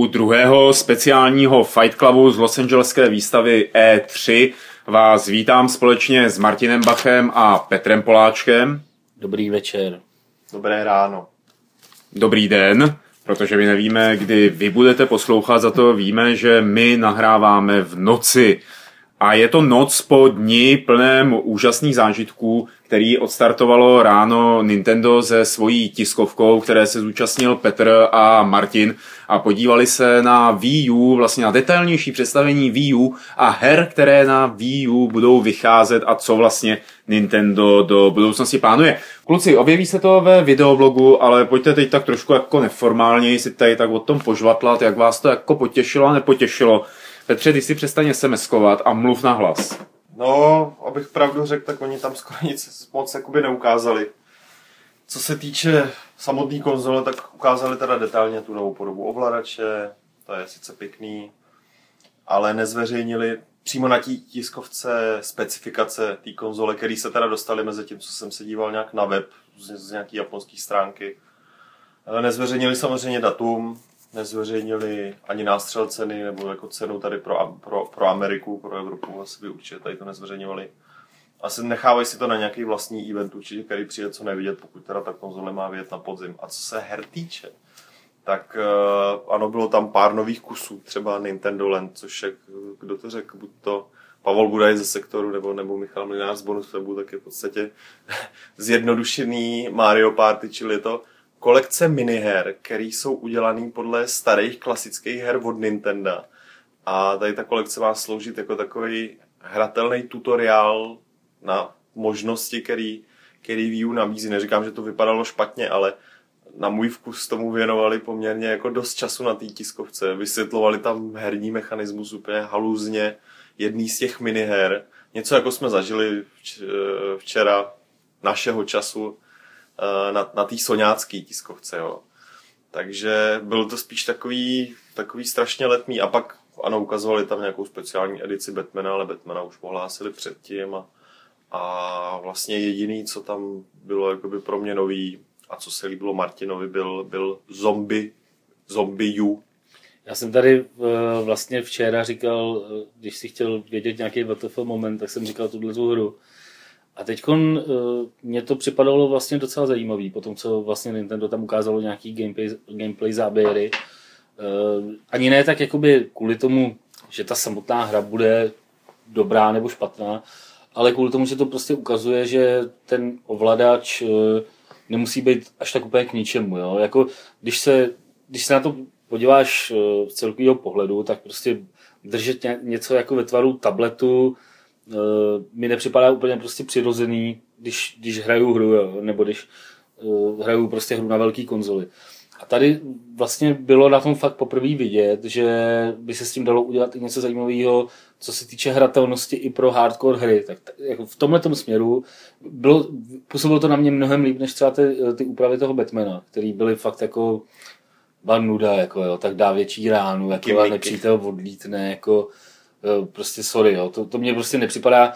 U druhého speciálního Fight Clubu z Los Angeleské výstavy E3 vás vítám společně s Martinem Bachem a Petrem Poláčkem. Dobrý večer. Dobré ráno. Dobrý den, protože my nevíme, kdy vy budete poslouchat, za to víme, že my nahráváme v noci. A je to noc po dni plném úžasných zážitků, který odstartovalo ráno Nintendo se svojí tiskovkou, které se zúčastnil Petr a Martin a podívali se na Wii U, vlastně na detailnější představení Wii U a her, které na Wii U budou vycházet a co vlastně Nintendo do budoucnosti plánuje. Kluci, objeví se to ve videoblogu, ale pojďte teď tak trošku jako neformálně, si tady tak o tom požvatlat, jak vás to jako potěšilo a nepotěšilo. Petře, ty si přestaň SMS-kovat a mluv na hlas. No, abych pravdu řekl, tak oni tam skoro nic moc jakoby neukázali. Co se týče samotné konzole, tak ukázali teda detailně tu novou podobu ovladače, to je sice pěkný, ale nezveřejnili přímo na tí tiskovce specifikace té konzole, který se teda dostali mezi tím, co jsem se díval nějak na web z, z nějaký japonské stránky. Nezveřejnili samozřejmě datum, nezveřejnili ani nástřel ceny nebo jako cenu tady pro, pro, pro Ameriku, pro Evropu, asi by určitě tady to nezveřejňovali. Asi nechávají si to na nějaký vlastní event určitě, který přijde co nevidět, pokud teda ta konzole má vyjet na podzim. A co se her týče, tak uh, ano, bylo tam pár nových kusů, třeba Nintendo Land, což je, kdo to řekl, buď to Pavel Budaj ze sektoru nebo, nebo Michal Mlinář z Bonus tak je v podstatě zjednodušený Mario Party, čili je to kolekce miniher, které jsou udělané podle starých klasických her od Nintendo. A tady ta kolekce má sloužit jako takový hratelný tutoriál na možnosti, který, který Wii U nabízí. Neříkám, že to vypadalo špatně, ale na můj vkus tomu věnovali poměrně jako dost času na té tiskovce. Vysvětlovali tam herní mechanismus úplně haluzně jedný z těch miniher. Něco jako jsme zažili včera našeho času Eh, na, na té soňácké tiskovce. Jo. Takže byl to spíš takový, takový strašně letmý. A pak ano, ukazovali tam nějakou speciální edici Batmana, ale Batmana už pohlásili předtím a, a vlastně jediný, co tam bylo jakoby pro mě nový a co se líbilo Martinovi, byl, byl Zombie, Zombie U. Já jsem tady uh, vlastně včera říkal, eh, když si chtěl vědět nějaký WTF moment, tak jsem říkal tuhle hru. A teď uh, mě to připadalo vlastně docela zajímavý, po tom, co vlastně Nintendo tam ukázalo nějaký gameplay, gameplay záběry. Uh, ani ne tak jakoby kvůli tomu, že ta samotná hra bude dobrá nebo špatná, ale kvůli tomu, že to prostě ukazuje, že ten ovladač uh, nemusí být až tak úplně k ničemu. Jo? Jako, když, se, když se na to podíváš z celkového pohledu, tak prostě držet něco jako ve tvaru tabletu, mi nepřipadá úplně prostě přirozený, když, když hraju hru, jo, nebo když uh, hraju prostě hru na velký konzoli. A tady vlastně bylo na tom fakt poprvé vidět, že by se s tím dalo udělat i něco zajímavého, co se týče hratelnosti i pro hardcore hry. Tak jako v tomhle směru bylo, působilo to na mě mnohem líp, než třeba ty, ty úpravy toho Batmana, který byly fakt jako byla nuda, jako jo, tak dá větší ránu, jako nepřítel odlítne, jako Eh, prostě sorry, jo, to, to mě prostě nepřipadá,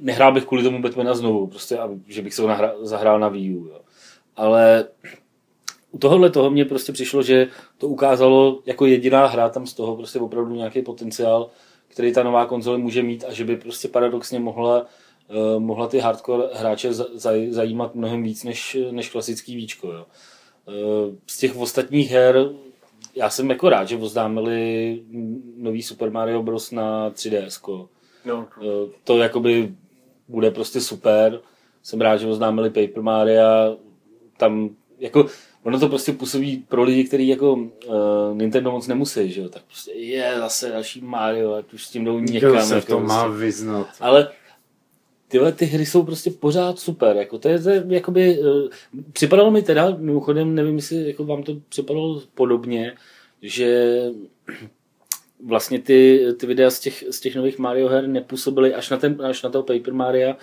nehrál bych kvůli tomu Batmana znovu, prostě, že bych se ho nahra, zahrál na Wii U, jo. Ale u tohohle toho mě prostě přišlo, že to ukázalo jako jediná hra tam z toho prostě opravdu nějaký potenciál, který ta nová konzole může mít a že by prostě paradoxně mohla, uh, mohla ty hardcore hráče zajímat mnohem víc než, než klasický víčko. Jo. Uh, z těch ostatních her já jsem jako rád, že oznámili nový Super Mario Bros. na 3DS. No. Eh, to jakoby bude prostě super. Jsem rád, že oznámili Paper Mario. Tam jako ono to prostě působí pro lidi, kteří jako uh, Nintendo moc nemusí, že jo, tak prostě je zase další Mario, ať už s tím jdou někam. Kdo se jako to prostě. má vyznat. Ale tyhle ty hry jsou prostě pořád super. Jako to je, to je jakoby, uh, připadalo mi teda, mimochodem, nevím, jestli jako vám to připadalo podobně, že vlastně ty, ty videa z těch, z těch nových Mario her nepůsobily až na, ten, až na toho Paper Mario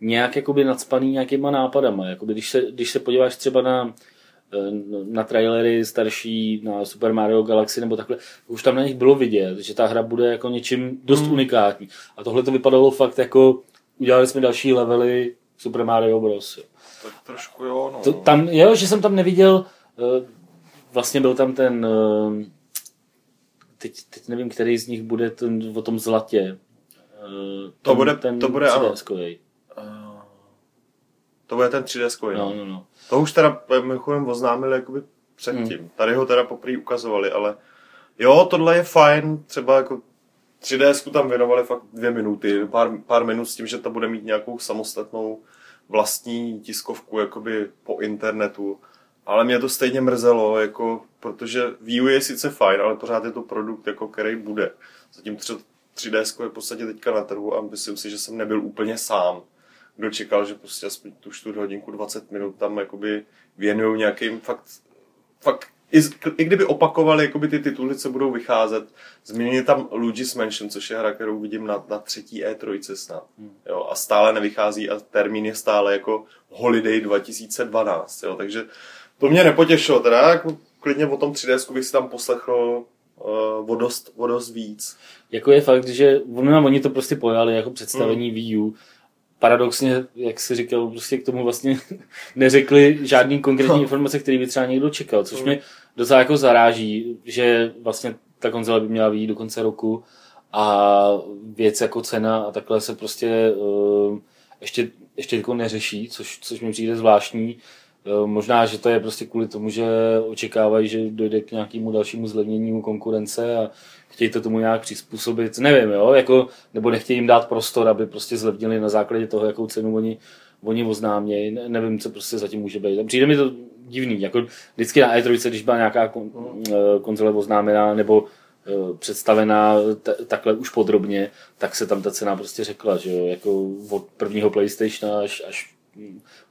nějak jakoby nadspaný nějakýma nápadama. Jakoby, když, se, když se podíváš třeba na, eh, na trailery starší, na Super Mario Galaxy nebo takhle, už tam na nich bylo vidět, že ta hra bude jako něčím dost hmm. unikátní. A tohle to vypadalo fakt jako udělali jsme další levely Super Mario Bros. Jo. Tak trošku jo, no. To, tam, jo, že jsem tam neviděl, uh, vlastně byl tam ten uh, teď, teď nevím, který z nich bude ten, o tom zlatě. Eh, To ten, bude- ten to bude, ano. 3DS-kovej. To bude ten 3DS. No, no, no. To už teda eh, mimochodem oznámili jakoby předtím. Hmm. Tady ho teda poprvé ukazovali, ale jo, tohle je fajn, třeba jako 3DS tam věnovali fakt dvě minuty, pár, pár minut s tím, že to bude mít nějakou samostatnou vlastní tiskovku jakoby po internetu. Ale mě to stejně mrzelo, jako, protože Wii je sice fajn, ale pořád je to produkt, jako, který bude. Zatím třeba 3DS je v podstatě teďka na trhu a myslím si, že jsem nebyl úplně sám, kdo čekal, že prostě aspoň tu čtvrt hodinku, 20 minut tam jakoby věnují nějakým fakt, fakt i, i kdyby opakovali jakoby ty tituly, co budou vycházet, změnili tam Luigi's Mansion, což je hra, kterou vidím na, na třetí E3 snad. Jo, a stále nevychází a termín je stále jako Holiday 2012. Jo, takže to mě nepotěšilo. Teda jako klidně o tom 3DS bych si tam poslechl uh, o, dost, o dost víc. Jako je fakt, že oni to prostě pojali jako představení Hmm. Wii U. Paradoxně, jak si říkal, prostě k tomu vlastně neřekli žádný konkrétní informace, který by třeba někdo čekal, což Hmm. mě docela jako zaráží, že vlastně ta konzole by měla vyjít do konce roku a věc jako cena a takhle se prostě uh, ještě, ještě jako neřeší, což, což mi přijde zvláštní. Uh, možná, že to je prostě kvůli tomu, že očekávají, že dojde k nějakému dalšímu zlevnění konkurence a chtějí to tomu nějak přizpůsobit, nevím, jo, jako, nebo nechtějí jim dát prostor, aby prostě zlevnili na základě toho, jakou cenu oni, oni oznámějí, ne, nevím, co prostě zatím může být. Přijde mi to divný, jako vždycky na E3, když byla nějaká kon, eh, konzole oznámená, nebo eh, představená t- takhle už podrobně, tak se tam ta cena prostě řekla, že jo, jako od prvního PlayStationa až, až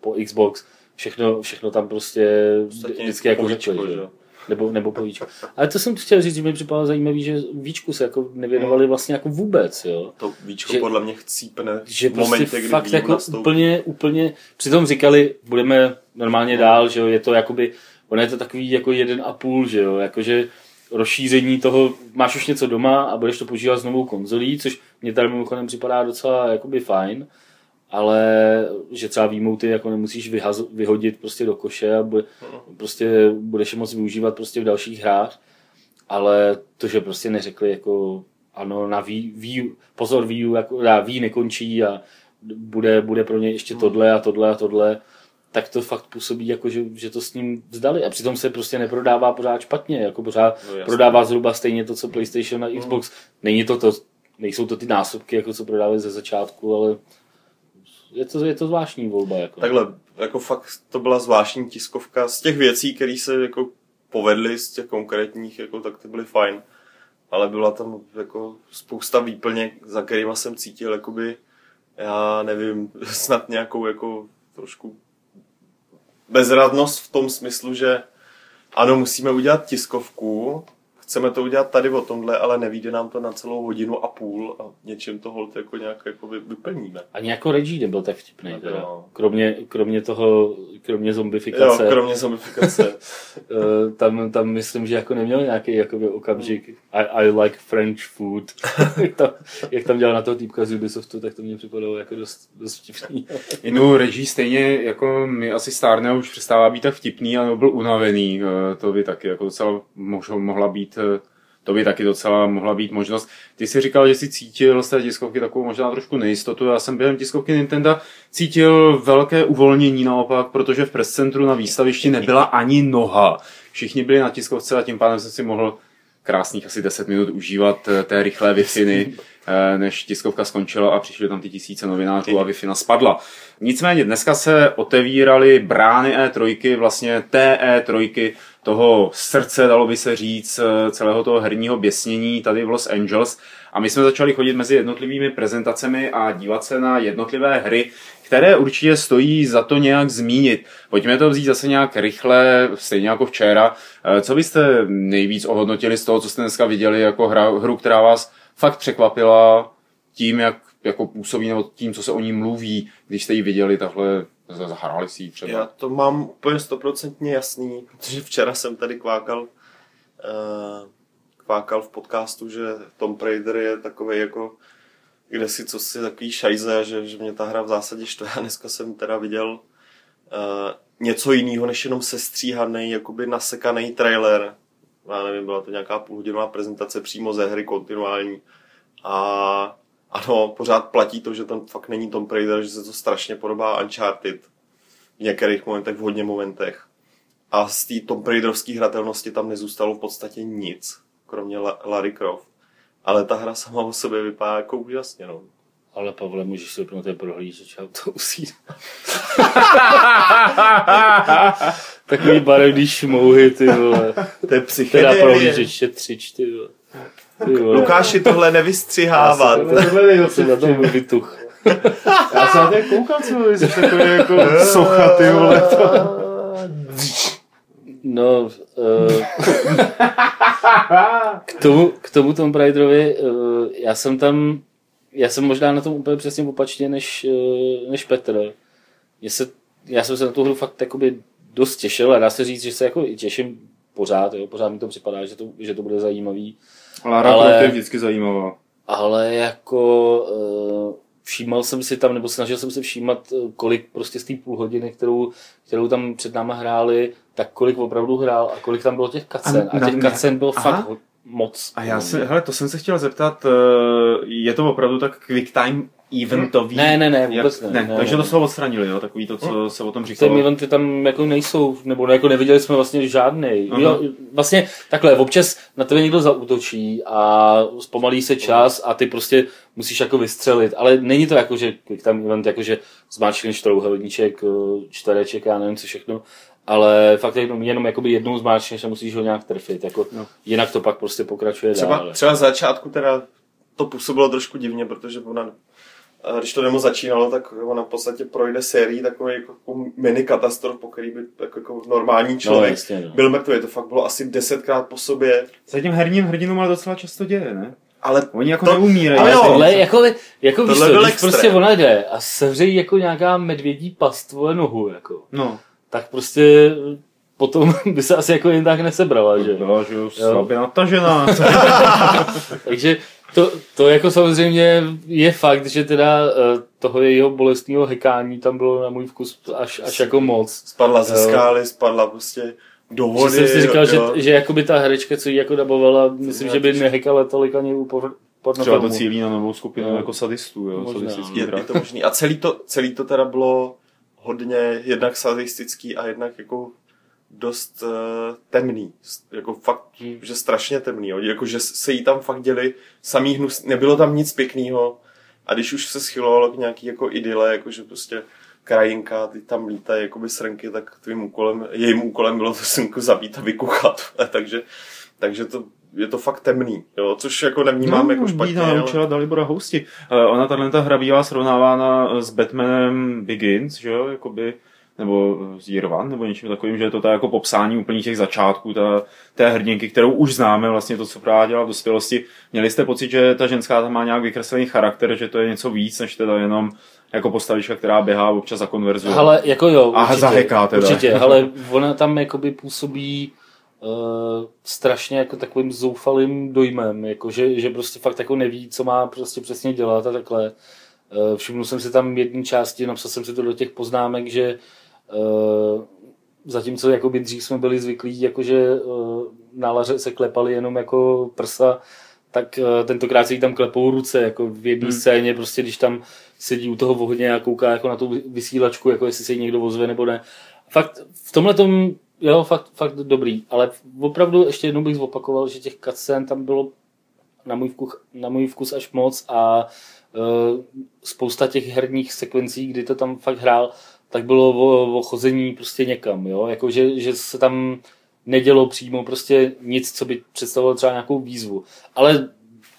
po Xbox, všechno, všechno tam prostě vždycky jako řekli, že jo. Nebo, nebo povíčko. Ale to jsem chtěl říct, že mi připadalo zajímavý, že víčku se jako nevěnovali vlastně jako vůbec, jo. To víčko Že- podle mě chcípne Že v momentě, prostě kdy fakt jako nastoupí. úplně, úplně, přitom říkali, budeme normálně dál, že jo, je to jakoby, ono je to takový jako jeden a půl, že jo, jakože rozšíření toho, máš už něco doma a budeš to používat s novou konzolí, což mě tady mimochodem připadá docela jakoby fajn, ale že třeba výmouty jako nemusíš vyhaz, vyhodit prostě do koše a bude, prostě budeš je moc využívat prostě v dalších hrách, ale to, že prostě neřekli jako ano, na Wii, Wii pozor, U, jako, na Wii nekončí a bude, bude pro ně ještě tohle a tohle a tohle, tak to fakt působí jako, že, že to s ním vzdali. A přitom se prostě neprodává pořád špatně, jako pořád No, prodává zhruba stejně to, co PlayStation a Xbox. Není to to, nejsou to ty násobky, jako co prodávali ze začátku, ale je to, je to zvláštní volba. Jako. Takhle, jako fakt to byla zvláštní tiskovka. Z těch věcí, které se jako povedly, z těch konkrétních, jako, tak ty byly fajn. Ale byla tam jako spousta výplněk, za kterýma jsem cítil, jakoby, já nevím, snad nějakou jako trošku bezradnost v tom smyslu, že ano, musíme udělat tiskovku, chceme to udělat tady o tomhle, ale nevíde nám to na celou hodinu a půl a něčím to hold jako nějak jako vy- vyplníme. Ani jako Reggie nebyl tak vtipný. Teda. no. Kromě, kromě toho, kromě Jo, zombifikace, kromě zomifikace. eh, tam, tam myslím, že jako neměl nějaký jakoby, okamžik I, I like French food. jak, tam, jak tam dělal na toho týpka z Ubisoftu, tak to mě připadalo jako dost, dost vtipný. Inu reží stejně jako my asi stárne a už přestává být tak vtipný, ale byl unavený. Eh, To by taky jako docela mohla být to by taky docela mohla být možnost. Ty jsi říkal, že jsi cítil z té tiskovky takovou možná trošku nejistotu. Já jsem během tiskovky Nintendo cítil velké uvolnění naopak, protože v press centru na výstavišti nebyla ani noha. Všichni byli na tiskovce a tím pádem jsem si mohl krásných asi 10 minut užívat eh, té rychlé wi než tiskovka skončila a přišly tam ty tisíce novinářů a wi spadla. Nicméně dneska se otevíraly brány E3, vlastně té E3, toho srdce, dalo by se říct, eh, celého toho herního běsnění tady v Los Angeles. A my jsme začali chodit mezi jednotlivými prezentacemi a dívat se na jednotlivé hry, které určitě stojí za to nějak zmínit. Pojďme to vzít zase nějak rychle, stejně jako včera. Eh, Co byste nejvíc ohodnotili z toho, co jste dneska viděli jako hra, hru, která vás fakt překvapila tím, jak jako působí, nebo tím, co se o ní mluví, když jste ji viděli takhle, zahráli si ji třeba? Já to mám úplně stoprocentně jasný, protože včera jsem tady kvákal, uh, kvákal v podcastu, že Tom Raider je takový jako kde si co si takový šajze, že, že mě ta hra v zásadě štve. A dneska jsem teda viděl uh, něco jiného, než jenom sestříhaný, jakoby nasekaný trailer já nevím, byla to nějaká půlhodinová prezentace přímo ze hry kontinuální. A ano, pořád platí to, že tam fakt není Tom Raider, že se to strašně podobá Uncharted. V některých momentech, v hodně momentech. A z té Tom Raiderovské hratelnosti tam nezůstalo v podstatě nic, kromě La- Larry Croft. Ale ta hra sama o sobě vypadá jako úžasně, no. Ale Pavle, můžeš si vypnout ten prohlížeč a to usít. Takový barevný šmouhy, ty vole. To je Teda psychedelie. prohlížeč šetřič, ty vole. Lukáši, tohle nevystřihávat. Já jsem na tom vytuch. Já se na to koukal, co jsi takový jako socha, ty vole. No, uh, k, tomu, k tomu Tomb Raiderovi, uh, já jsem tam, já jsem možná na tom úplně přesně opačně než, uh, než Petr. Mně se, já jsem se na tu hru fakt jakoby dost těšil a dá se říct, že se jako i těším pořád, jo, pořád mi to připadá, že to, že to bude zajímavý. Lara Ale- Croft je vždycky zajímavá. Ale jako uh, všímal jsem si tam, nebo snažil jsem se všímat, eh, kolik prostě z té půl hodiny, kterou, kterou tam před náma hráli, tak kolik opravdu hrál a kolik tam bylo těch kacen. A A, těch kacen bylo Aha. fakt moc. A já se, hele, to jsem se chtěl zeptat, eh, je to opravdu tak quick time eventový? Ne, ne, ne, Jak, vůbec ne, ne, ne, takže to slovo odstranili, jo, takový to, co se o tom Ty říkalo. eventy tam jako nejsou, nebo jako neviděli jsme vlastně žádný. Jo, vlastně takhle, občas na tebe někdo zautočí a zpomalí se čas a ty prostě musíš jako vystřelit, ale není to jako, že tam event, jako že zmáčkneš trouhelníček, eh, čtvereček, já nevím co všechno, ale fakt jenom, jenom jakoby jednou zmáčkneš a musíš ho nějak trefit, jako, No. jinak to pak prostě pokračuje Třeba, dál. třeba z začátku teda to působilo trošku divně, protože ona, když to demo začínalo, tak ona v podstatě projde sérii takový jako mini katastrof, po který by jako, jako normální člověk jasně, no. byl mrtvý. To fakt bylo asi desetkrát po sobě. Se tím herním hrdinům ale docela často děje, ne? Ale Oni jako To- neumírají. ale jo, jako- Tohle, jako, jako víš Tohle co, byl když prostě ona jde a sevřejí jako nějaká medvědí past tvoje nohu, jako. No, tak prostě potom by se asi jako jen tak nesebrala, že? byla, že jo, slabě natažená. Takže to, to jako samozřejmě je fakt, že teda eh, toho jejího bolestného hekání tam bylo na můj vkus až, až jako moc. spadla ze Jo. skály, spadla prostě do Že vody. jsem si říkal, že, jo. že jakoby ta herečka, co ji jako dabovala, myslím, že by nehekala tolik ani u por, Třeba to cílí na novou skupinu No. jako sadistů, jo, Možná, sadistický je, je to možný. A celý to, celý to teda bylo hodně jednak sadistický a jednak jako dost uh, temný. Jako fakt, Hmm. že strašně temný. Jo. Jako, že se jí tam fakt děli samý hnus, nebylo tam nic pěkného. A když už se schylovalo k nějaký jako idyle, jako že prostě krajinka, ty tam lítají jakoby srnky, tak tvým úkolem, jejím úkolem bylo to srnku zabít a vykuchat. takže, takže to, je to fakt temný, jo, což jako nevnímám jako špatně. Bída ale- naučila Dalibora Housti. Ona tahle ta hra bývá srovnávána s Batmanem Begins, že jo, jakoby, nebo z nebo něčím takovým, že je to ta jako popsání úplně těch začátků ta, té hrdinky, kterou už známe, vlastně to, co právě dělala v dospělosti. Měli jste pocit, že ta ženská tam má nějak vykreslený charakter, že to je něco víc, než teda jenom jako postavička, která běhá občas za konverzu. Ale jako jo, A určitě, zaheká teda. určitě, ale ona tam jakoby působí uh, strašně jako takovým zoufalým dojmem, jako že, že prostě fakt jako neví, co má prostě přesně dělat a takhle. Uh, všimnul jsem si tam jedné části, napsal jsem si to do těch poznámek, že uh, zatímco jakoby dřív jsme byli zvyklí, jakože uh, na laře se klepali jenom jako prsa, tak uh, tentokrát se jí tam klepou ruce, jako v jedné Hmm. scéně, prostě když tam sedí u toho ohně a kouká jako na tu vy- vysílačku, jako jestli se jí někdo ozve nebo ne. Fakt v tomhle tom, jo, fakt, fakt dobrý, ale opravdu ještě jednou bych zopakoval, že těch cutscén tam bylo na můj, vkus, na můj vkus až moc a uh, spousta těch herních sekvencí, kdy to tam fakt hrál, tak bylo o, o chození prostě někam, jo, jako že, že se tam nedělo přímo prostě nic, co by představovalo třeba nějakou výzvu. Ale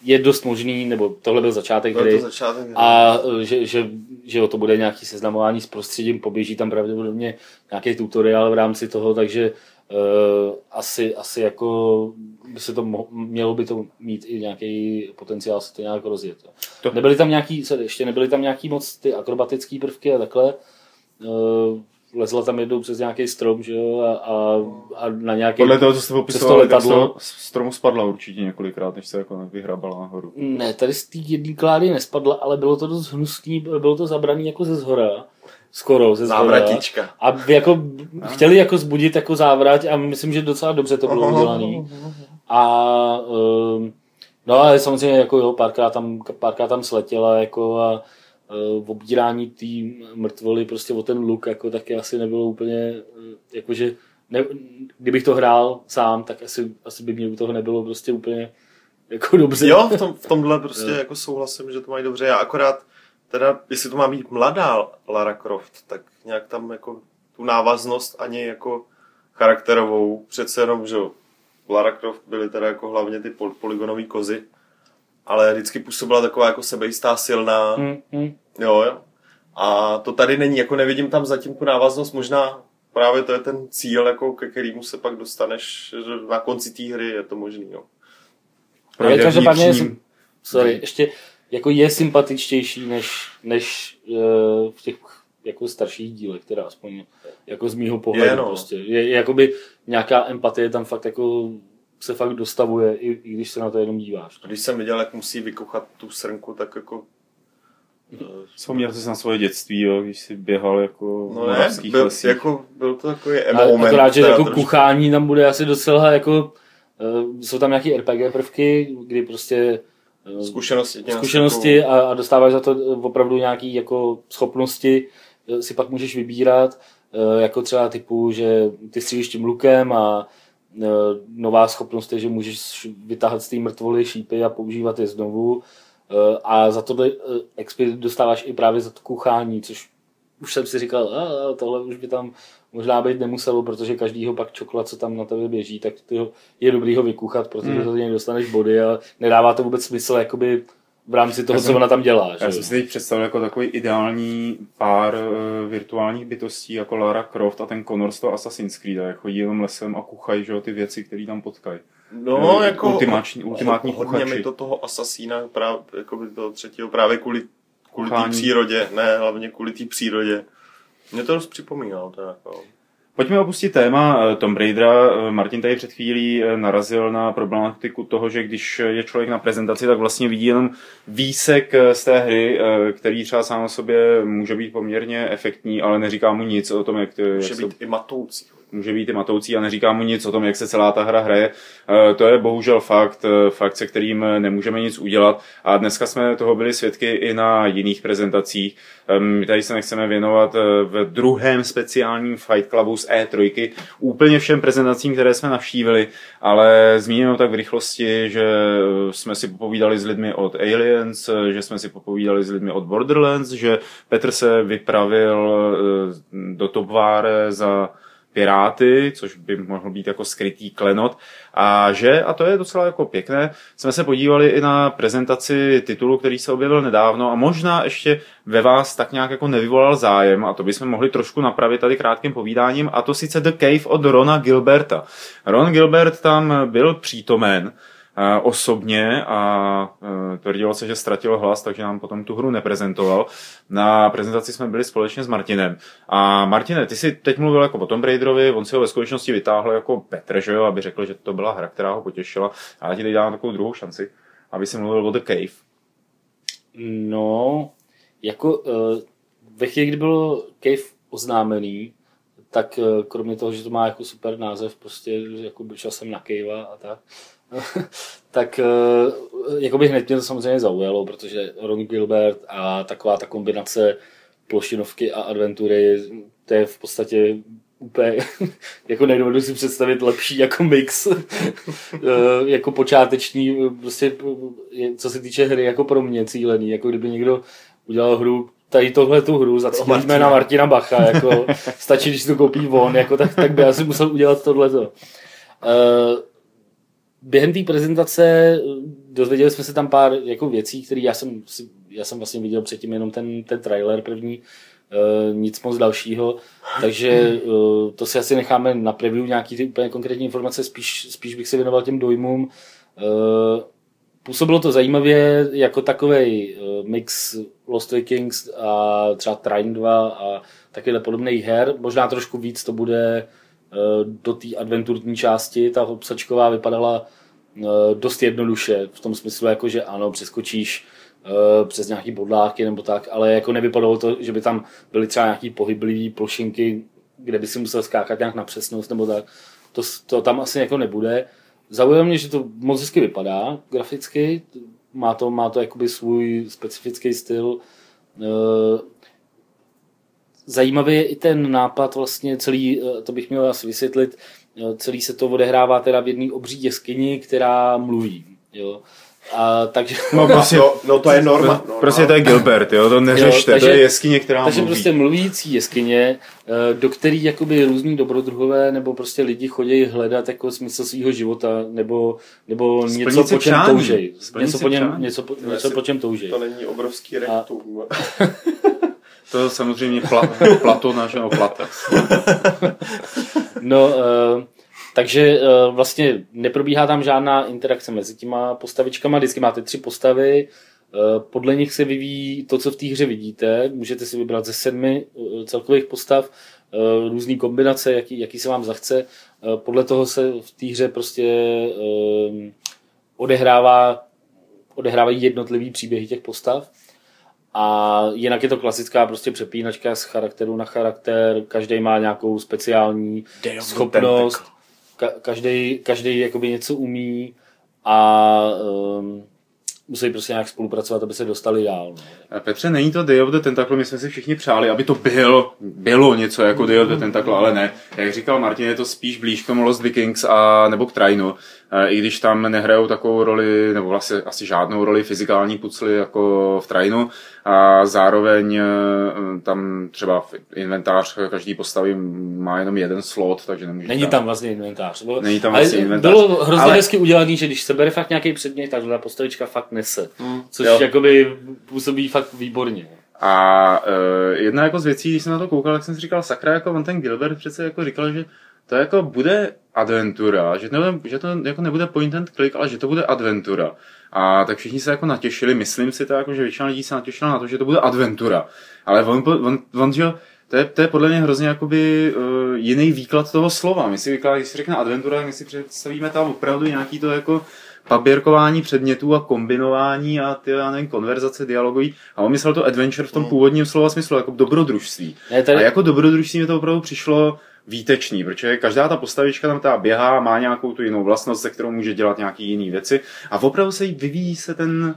je dost možný, nebo tohle byl začátek hry, to začátek. a že, že, že jo, to bude nějaký seznamování s prostředím, poběží tam pravděpodobně nějaký tutoriál v rámci toho, takže uh, asi, asi jako by se to mo- mělo by to mít i nějaký potenciál se to nějak rozjet. To- Nebyly tam nějaký, sorry, ještě nebyly tam nějaký moc ty akrobatické prvky a takhle. Uh, lezla tam jednou přes nějaký strom, že jo, a, a, a na nějaký... Podle toho, co jste popisoval, letadlo. stromu spadla určitě několikrát, než se jako vyhrabala nahoru. Ne, tady z té jedné klády nespadla, ale bylo to dost hnusný, bylo to zabraný jako ze zhora. Skoro ze zhora. Závratička. A jako chtěli jako zbudit jako závrať a myslím, že docela dobře to bylo udělané. A um, no ale samozřejmě jako jo, párkrát tam, párkrát tam sletěla jako a uh, v obírání té mrtvoly prostě o ten luk jako taky asi nebylo úplně uh, jakože ne, kdybych to hrál sám, tak asi, asi by mě u toho nebylo prostě úplně jako dobře. Jo, v, tom, v tomhle prostě Jo. jako souhlasím, že to mají dobře. Já akorát, teda, jestli to má být mladá Lara Croft, tak nějak tam jako tu návaznost ani jako charakterovou, přece jenom, že Lara Croft byly teda jako hlavně ty pol- polygonové kozy, ale vždycky působila taková jako sebejistá, silná, Hmm, hmm. jo, jo. A to tady není, jako nevidím tam zatím tu návaznost, možná právě to je ten cíl, jako ke kterému se pak dostaneš na konci té hry, je to možný, no. Ale Projde každopádně, sorry, ještě jako je sympatičtější než, než uh, v těch jako starších dílech, teda aspoň jako z mýho pohledu Je, no. prostě. Je, je jakoby nějaká empatie tam fakt jako se fakt dostavuje, i, i když se na to jenom díváš. A Když jsem viděl, jak musí vykouchat tu srnku, tak jako... eh, Vzpomněl jsi na svoje dětství, jo, když jsi běhal jako v No ne, moravských byl, lesích. jako, byl to takový emo A, moment. akorát, že jako trošku. kuchání tam bude asi docela jako, uh, jsou tam nějaké RPG prvky, kdy prostě uh, Zkušenosti. zkušenosti a, a dostáváš za to opravdu nějaké jako schopnosti, si pak můžeš vybírat, eh, jako třeba typu, že ty střílíš tím lukem a nová schopnost je, že můžeš vytáhat z té mrtvoly šípy a používat je znovu Eh, a za tohle eh, XP dostáváš i právě za to kuchání, což už jsem si říkal, a, tohle už by tam možná být nemuselo, protože každýho pak čokola, co tam na tebe běží, tak to je dobrý ho vykuchat, protože Hmm. hmm. to něj dostaneš body a nedává to vůbec smysl jakoby v rámci toho, Já co jsem- ona tam dělá. Já že jsem jo. si teď představil jako takový ideální pár uh, virtuálních bytostí, jako Lara Croft a ten Connor z toho Assassin's Creed, a jako chodí jenom lesem a kuchají, že jo, ty věci, které tam potkají. No, Eh, jako ultimáční- ultimátní hodně kuchači. mi to toho asasína, právě, jako by toho třetího, právě kvůli, kvůli té přírodě, ne, hlavně kvůli té přírodě. Mě to dost připomínalo, teda, jako. Pojďme opustit téma eh, Tomb Raidera. Eh, Martin tady před chvílí eh, narazil na problematiku toho, že když je člověk na prezentaci, tak vlastně vidí jenom výsek z té hry, který třeba sám o sobě může být poměrně efektní, ale neříká mu nic o tom, jak, to- jak Může se být i matoucí. Může být i matoucí a neříká mu nic o tom, jak se celá ta hra hraje. Eh, To je bohužel fakt, eh, fakt, se kterým eh, nemůžeme nic udělat. A dneska jsme toho byli svědky i na jiných prezentacích. Ehm, My tady se nechceme věnovat v druhém speciálním Fight Clubu z E3 úplně všem prezentacím, které jsme navštívili, ale zmíníme to tak v rychlosti, že jsme si popovídali s lidmi od Aliens, že jsme si popovídali s lidmi od Borderlands, že Petr se vypravil do Topváre za Piráty, což by mohl být jako skrytý klenot. A že, a to je docela jako pěkné, jsme se podívali i na prezentaci titulu, který se objevil nedávno a možná ještě ve vás tak nějak jako nevyvolal zájem a to bychom mohli trošku napravit tady krátkým povídáním a to sice The Cave od Rona Gilberta. Ron Gilbert tam byl přítomen osobně a eh, tvrdilo se, že ztratil hlas, takže nám potom tu hru neprezentoval. Na prezentaci jsme byli společně s Martinem. A Martine, ty jsi teď mluvil jako o Tomb Raiderovi, on si ho ve skutečnosti vytáhl jako Petr, že jo, aby řekl, že to byla hra, která ho potěšila. A já ti teď dám takovou druhou šanci, aby si mluvil o The Cave. No, jako uh, ve chvíli, kdy bylo Cave oznámený, tak uh, kromě toho, že to má jako super název, prostě jako šel jsem na Cave a tak, tak uh, jako by hned mě to samozřejmě zaujalo, protože Ron Gilbert a taková ta kombinace plošinovky a adventury, to je v podstatě úplně, jako nedovedu si představit lepší jako mix, Eh, jako počáteční, eh, prostě, eh, co se týče hry, jako pro mě cílený, jako kdyby někdo udělal hru, tady tohle tu hru, zacílíme Martina. na Martina Bacha, jako stačí, když to koupí on, jako tak, tak by asi musel udělat tohleto. Uh, během té prezentace eh, dozvěděli jsme se tam pár jako věcí, které já jsem, já jsem vlastně viděl předtím jenom ten, ten trailer první, uh, nic moc dalšího, takže uh, to si asi necháme na preview nějaký ty úplně konkrétní informace, spíš, spíš bych se věnoval těm dojmům. Působilo to zajímavě jako takový mix Lost Vikings a třeba Trine 2 a takovýhle podobných her. Možná trošku víc to bude do té adventurní části. Ta obsačková vypadala uh, dost jednoduše, v tom smyslu, jako že ano, přeskočíš uh, přes nějaký bodláky nebo tak, ale jako nevypadalo to, že by tam byly třeba nějaký pohyblivé plošinky, kde by si musel skákat nějak na přesnost nebo tak. To, to tam asi jako nebude. Zaujalo mě, že to moc hezky vypadá graficky, má to, má to jakoby svůj specifický styl. Zajímavý je i ten nápad vlastně celý, eh, to bych měl asi vysvětlit, eh, celý se to odehrává teda v jedné obří jeskyni, která mluví. Jo. A, takže... No, prostě, no, no, to je norma. No, prostě no. to je Gilbert, jo, to neřešte, jo, takže, to je jeskyně, která Takže mluví. prostě mluvící jeskyně, eh, do který jakoby různí dobrodruhové nebo prostě lidi chodí hledat jako smysl svého života nebo, nebo něco, po čem toužej. Něco po, něm, něco, po, něco po čem toužej. To není obrovský rektum. A... to samozřejmě pla, Platona, že jo, Platex. no, uh, takže uh, vlastně neprobíhá tam žádná interakce mezi těma postavičkama, vždycky máte tři postavy, uh, podle nich se vyvíjí to, co v té hře vidíte, můžete si vybrat ze sedmi celkových postav, různé kombinace, jaký, jaký se vám zachce, podle toho se v té hře prostě odehrává, odehrávají jednotlivý příběhy těch postav. A jinak je to klasická prostě přepínačka z charakteru na charakter, každý má nějakou speciální schopnost ka, každý, každý jakoby něco umí a um, musí prostě nějak spolupracovat, aby se dostali dál. No. Petře, není to Day of the Tentacle, my jsme si všichni přáli, aby to byl, bylo něco jako Day of the Tentacle, ale ne. Jak říkal Martin, je to spíš blíž k Lost Vikings a nebo k Trainu. Eh, i když tam nehrajou takovou roli, nebo vlastně asi žádnou roli fyzikální pucly jako v Trainu a zároveň eh, tam třeba inventář každý postavy má jenom jeden slot, takže nemůže Není tam vlastně inventář. Bylo, Není tam vlastně inventář. Bylo hrozně ale... hezky udělaný, že když se bere fakt nějaký předmět, tak ta postavička fakt nese. Hmm. Což jo. jakoby působí fakt výborně. A uh, jedna jako z věcí, když jsem na to koukal, tak jsem si říkal, sakra, jako on ten Gilbert přece jako říkal, že to jako bude adventura, že, nebude, že to jako nebude point and click, ale že to bude adventura. A tak všichni se jako natěšili, myslím si to jako, že většina lidí se natěšila na to, že to bude adventura. Ale on, on, on že to je, to je podle mě hrozně jakoby uh, jiný výklad toho slova. My si vyklad, když si řekne adventura, tak my si představíme tam opravdu nějaký to jako papírkování předmětů a kombinování a ty, já nevím, konverzace, dialogový. A on myslel to adventure v tom hmm. původním slova smyslu, jako dobrodružství. tady... A jako dobrodružství mi to opravdu přišlo výtečný, protože každá ta postavička tam ta běhá, má nějakou tu jinou vlastnost, se kterou může dělat nějaké jiné věci a opravdu se jí vyvíjí se ten,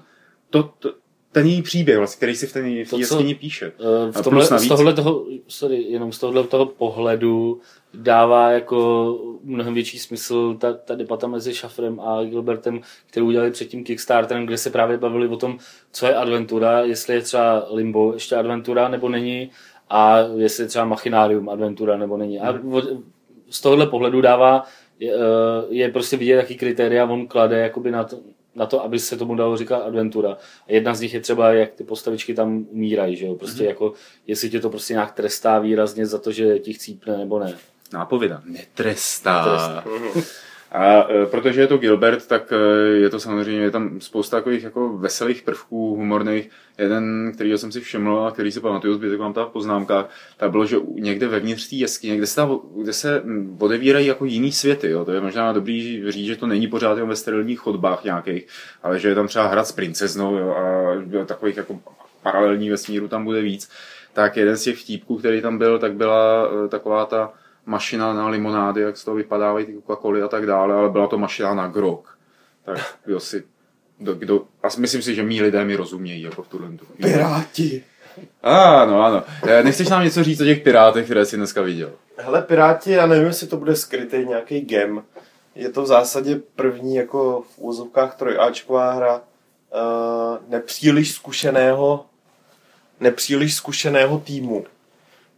to, to, ten její příběh, vlastně, který si v té jeskyni píše. Uh, v tomhle, z tohohle toho, sorry, jenom z tohohle toho pohledu dává jako mnohem větší smysl ta, ta debata mezi Schafferem a Gilbertem, kterou udělali před tím Kickstarterem, kde se právě bavili o tom, co je adventura, jestli je třeba Limbo ještě adventura nebo není a jestli je třeba Machinarium adventura nebo není. A mhm. z tohohle pohledu dává, je, eh, je prostě vidět, jaký kritéria on klade jakoby na to, na to, aby se tomu dalo říkat adventura. A jedna z nich je třeba, jak ty postavičky tam umírají, že jo? Prostě mm-hmm. jako, jestli tě to prostě nějak trestá výrazně za to, že ti chcípne nebo ne. Nápověda. Netrestá. Netrestá. A e, protože je to Gilbert, tak e, je to samozřejmě, je tam spousta takových jako veselých prvků, humorných. Jeden, který jsem si všiml a který si pamatuju, zbytek mám tam v poznámkách, tak bylo, že někde vevnitř té jeskyně, kde se, ta, kde se odevírají jako jiný světy. Jo. To je možná dobrý říct, že to není pořád jenom ve sterilních chodbách nějakých, ale že je tam třeba hrad s princeznou jo, a takových jako paralelní vesmíru tam bude víc. Tak jeden z těch vtípků, který tam byl, tak byla e, taková ta mašina na limonády, jak z toho vypadávají ty coca a tak dále, ale byla to mašina na grok. Tak kdo si, kdo, kdo, a myslím si, že mý lidé mi rozumějí, jako v tuhle Piráti. Ano, ano. Eh, nechceš nám něco říct o těch pirátech, které jsi dneska viděl? Hele, Piráti, já nevím, jestli to bude skrytý nějaký gem. Je to v zásadě první jako v úzovkách trojáčková hra uh, nepříliš zkušeného nepříliš zkušeného týmu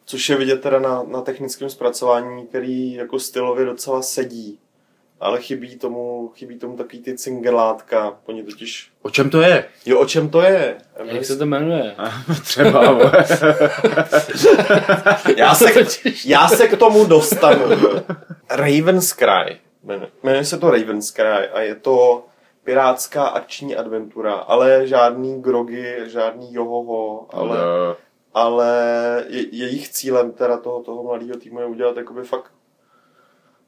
což je vidět teda na, na technickém zpracování, který jako stylově docela sedí. Ale chybí tomu, chybí tomu takový ty cingerlátka, oni totiž... O čem to je? Jo, o čem to je? Jak se to jmenuje? Třeba, já, se, já se k tomu dostanu. Raven's Cry. Jmenuje se to Raven's Cry a je to pirátská akční adventura, ale žádný grogy, žádný johoho, ale, Ale ale je, jejich cílem teda toho, toho mladého týmu je udělat jakoby fakt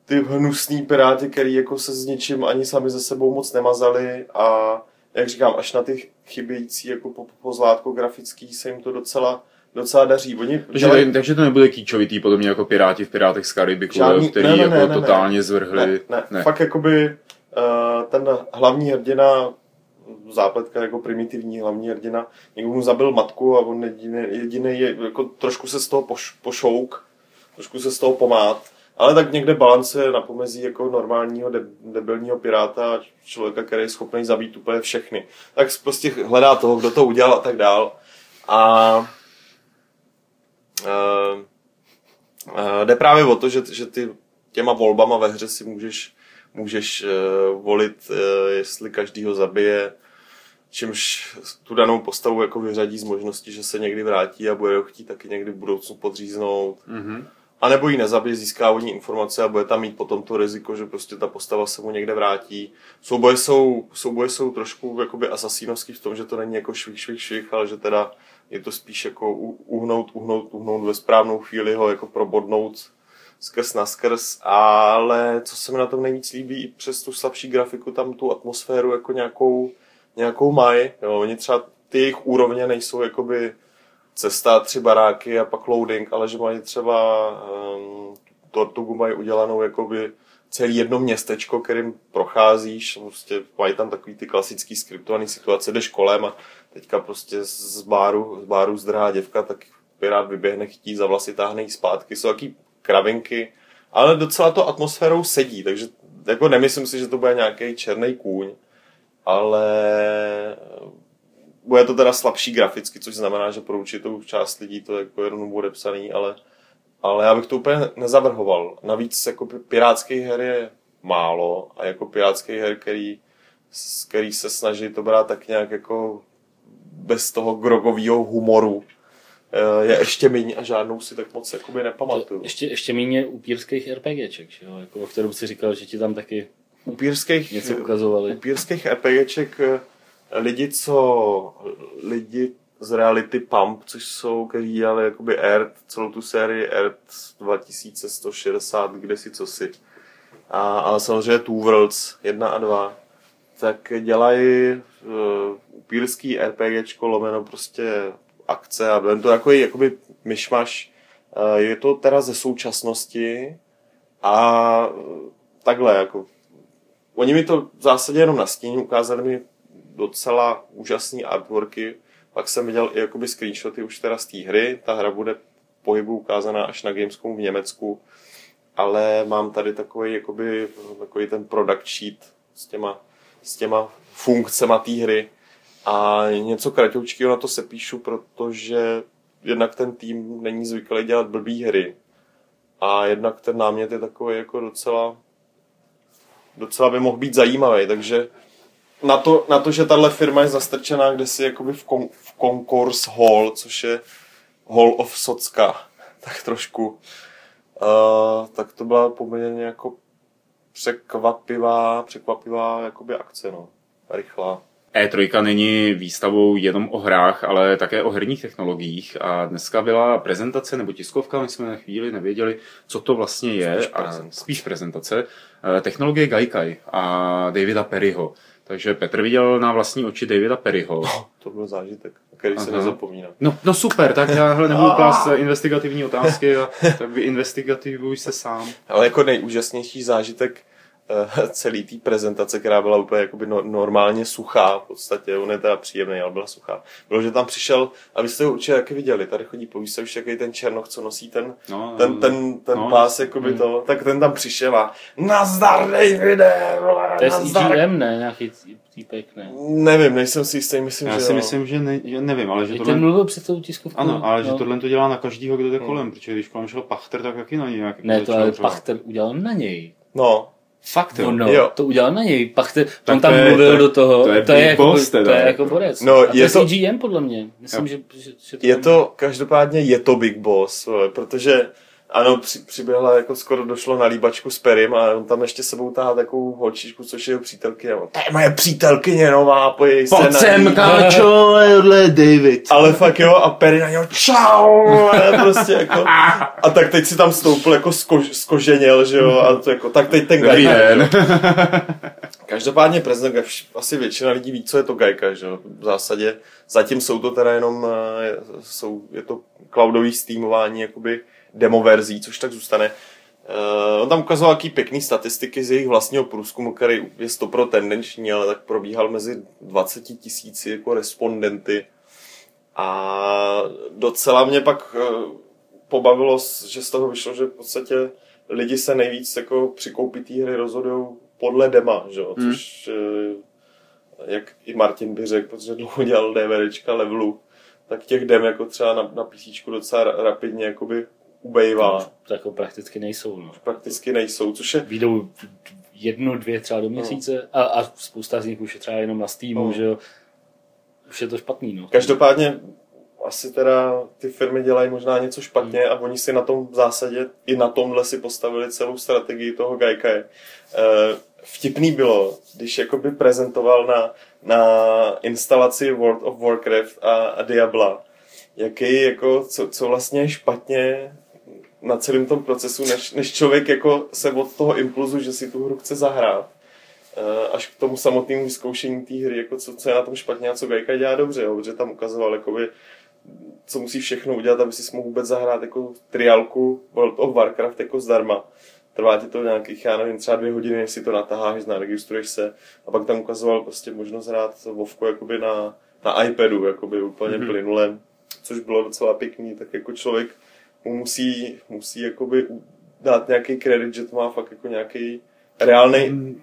ty hnusný piráty, který jako se s ničím ani sami ze sebou moc nemazali a jak říkám, až na ty chybějící jako po, pozlátko grafický se jim to docela, docela daří. Oni takže, dělají- takže to nebude kýčovitý, podobně jako Piráti v Pirátech z Karibiku, Žádný- který ne, ne, jako ne, ne, ne. totálně zvrhli. Ne, ne, ne. fakt jakoby uh, ten hlavní hrdina, zápletka jako primitivní hlavní hrdina, někdo mu zabil matku a on jediný, je, jako trošku se z toho poš, pošouk, trošku se z toho pomát, ale tak někde balancuje na pomezí jako normálního de, debilního piráta a člověka, který je schopný zabít úplně všechny. Tak prostě hledá toho, kdo to udělal a tak dál. A uh, uh, jde právě o to, že, že ty těma volbama ve hře si můžeš, můžeš uh, volit, uh, jestli každýho zabije, čímž tu danou postavu jako vyřadí z možnosti, že se někdy vrátí a bude ho chtít taky někdy v budoucnu podříznout. Mhm. A nebo ji nezabije, získá od ní informace a bude tam mít potom to riziko, že prostě ta postava se mu někde vrátí. Souboje jsou, souboje jsou trošku jakoby asasínovský v tom, že to není jako švih, švih, švih, ale že teda je to spíš jako uhnout, uhnout, uhnout ve správnou chvíli ho jako probodnout skrz na skrz, ale co se mi na tom nejvíc líbí, i přes tu slabší grafiku, tam tu atmosféru jako nějakou, nějakou mají. Jo, oni třeba ty jejich úrovně nejsou jakoby cesta, tři baráky a pak loading, ale že mají třeba um, Tortugu mají udělanou jakoby celý jedno městečko, kterým procházíš, prostě mají tam takový ty klasický skriptovaný situace, jdeš kolem a teďka prostě z báru, z báru zdrhá děvka, tak pirát vyběhne, chytí za vlasy, táhne jí zpátky, jsou taky kravinky, ale docela to atmosférou sedí, takže jako nemyslím si, že to bude nějaký černý kůň, ale bude to teda slabší graficky, což znamená, že pro určitou část lidí to jako jenom bude psaný, ale, ale já bych to úplně nezavrhoval. Navíc jako pi- pirátských her je málo a jako pirátský her, který, který se snaží to brát tak nějak jako bez toho grogového humoru, je ještě méně a žádnou si tak moc jakoby nepamatuju. Ještě, ještě méně upírských RPGček, že jo? Jako, o kterou si říkal, že ti tam taky Upírských, něco ukazovali. upírských RPGček eh, lidi, co lidi z Reality Pump, což jsou, kteří dělali jakoby Earth, celou tu sérii Earth 2160, kde si co si. A, a samozřejmě Two Worlds 1 a 2, tak dělají uh, upírský RPGčko, lomeno prostě akce a ven to takový jakoby myšmaš. Uh, je to teda ze současnosti a takhle jako Oni mi to v zásadě jenom nastíní, ukázali mi docela úžasný artworky, pak jsem viděl i jakoby screenshoty už teda z té hry, ta hra bude pohybu ukázaná až na Gamescomu v Německu, ale mám tady takový, jakoby, takový ten product sheet s těma, s těma funkcema té hry a něco kratoučkého na to se píšu, protože jednak ten tým není zvyklý dělat blbý hry a jednak ten námět je takový jako docela docela by mohl být zajímavý, takže na to, na to že tahle firma je zastrčená kde si jakoby v, kon, v Concourse Hall, což je Hall of Socka, tak trošku, uh, tak to byla poměrně jako překvapivá, překvapivá jakoby akce, no. Rychlá. E3 E není výstavou jenom o hrách, ale také o herních technologiích a dneska byla prezentace nebo tiskovka, my jsme na chvíli nevěděli, co to vlastně je, Spíš a prezentace. spíš prezentace, eh, technologie Gaikai a Davida Perryho. Takže Petr viděl na vlastní oči Davida Perryho. To byl zážitek, který se Aha. nezapomíná. No, no super, tak já hele, nebudu klást investigativní otázky a tak vy investigativuj se sám. Ale jako nejúžasnější zážitek celý té prezentace, která byla úplně jakoby no, normálně suchá, v podstatě, on je teda příjemný, ale byla suchá, bylo, že tam přišel, a vy jste ho určitě taky viděli, tady chodí po výstavě jaký ten černoch, co nosí ten, No, ten, ten, ten no, pás, jakoby to, tak ten tam přišel a nazdar Davide, vole, To je nazdar. EGM, ne? Nějaký tí- týpek, ne? Nevím, nejsem si jistý, myslím, Já že si jo. myslím, že, ne, že nevím, ale že Že tohle... ten mluvil před tou tiskovkou. Ano, ale že no. tohle to dělá na každýho, kdo jde kolem, protože když kolem šel Pachter, tak taky na něj nějak Ne, to ale. Pachter udělal na něj. No, Fakt, jo. No, no, Jo. to udělal na něj. Pachter, Tak on tam je- mluvil to je- do toho. to je to je big jako, boss teda. to je jako borec. No, a to je je to- to... EGM podle mě. Myslím, Jo. že, že, že to je tam- to, každopádně je to Big Boss, vole, protože Ano, při, přiběhla, jako skoro došlo na líbačku s Perim a on tam ještě sebou tahá takovou holčičku, což je jeho přítelkyně. To je moje přítelkyně nová, pojď se Pojď na sem, káčo, David. Ale fakt jo, a Perry na něho čau, a prostě jako, a tak teď si tam stoupil jako sko, skoženěl, že jo, a to jako, tak teď ten Gajka. Každopádně prezident, asi většina lidí ví, co je to Gajka, že jo, v zásadě, zatím jsou to teda jenom, eh, jsou, je to cloudový steamování, jakoby demo verzí, což tak zůstane. Uh, on tam ukazoval jaký pěkný statistiky z jejich vlastního průzkumu, který je stopro tendenční, ale tak probíhal mezi 20 tisíci jako respondenty. A docela mě pak eh, pobavilo, že z toho vyšlo, že v podstatě lidi se nejvíc jako při koupi té hry rozhodují podle dema, že? Hmm. což eh, jak i Martin by řekl, protože dlouho dělal DVDčka levelu, tak těch dem jako třeba na, na PC docela ra- rapidně jakoby ubejvá. To jako prakticky nejsou. No. Prakticky nejsou, což je Výjdou jednu, dvě třeba do měsíce a, a spousta z nich už je třeba jenom na Steamu, No. že jo. Už je to špatný, no. Každopádně asi teda ty firmy dělají možná něco špatně a oni si na tom v zásadě i na tomhle si postavili celou strategii toho Gajka. E, vtipný bylo, když jakoby prezentoval na, na instalaci World of Warcraft a, a Diabla, jaký jako, co, co vlastně špatně na celém tom procesu, než, než člověk jako se od toho impulzu, že si tu hru chce zahrát, eh, až k tomu samotnému vyzkoušení té hry, jako co, co je na tom špatně a co Gajka dělá dobře, jo, protože tam ukazoval, jakoby, co musí všechno udělat, aby si mohl vůbec zahrát jako triálku World of Warcraft jako zdarma. Trvá ti to nějakých, já nevím, třeba dvě hodiny, než si to natáháš, naregistruješ se a pak tam ukazoval prostě možnost hrát Vovku jakoby na, na iPadu, jakoby úplně mm-hmm. plynule, což bylo docela pěkný, tak jako člověk mu musí, musí jakoby dát nějaký kredit, že to má fakt jako nějaký reálný, Mm,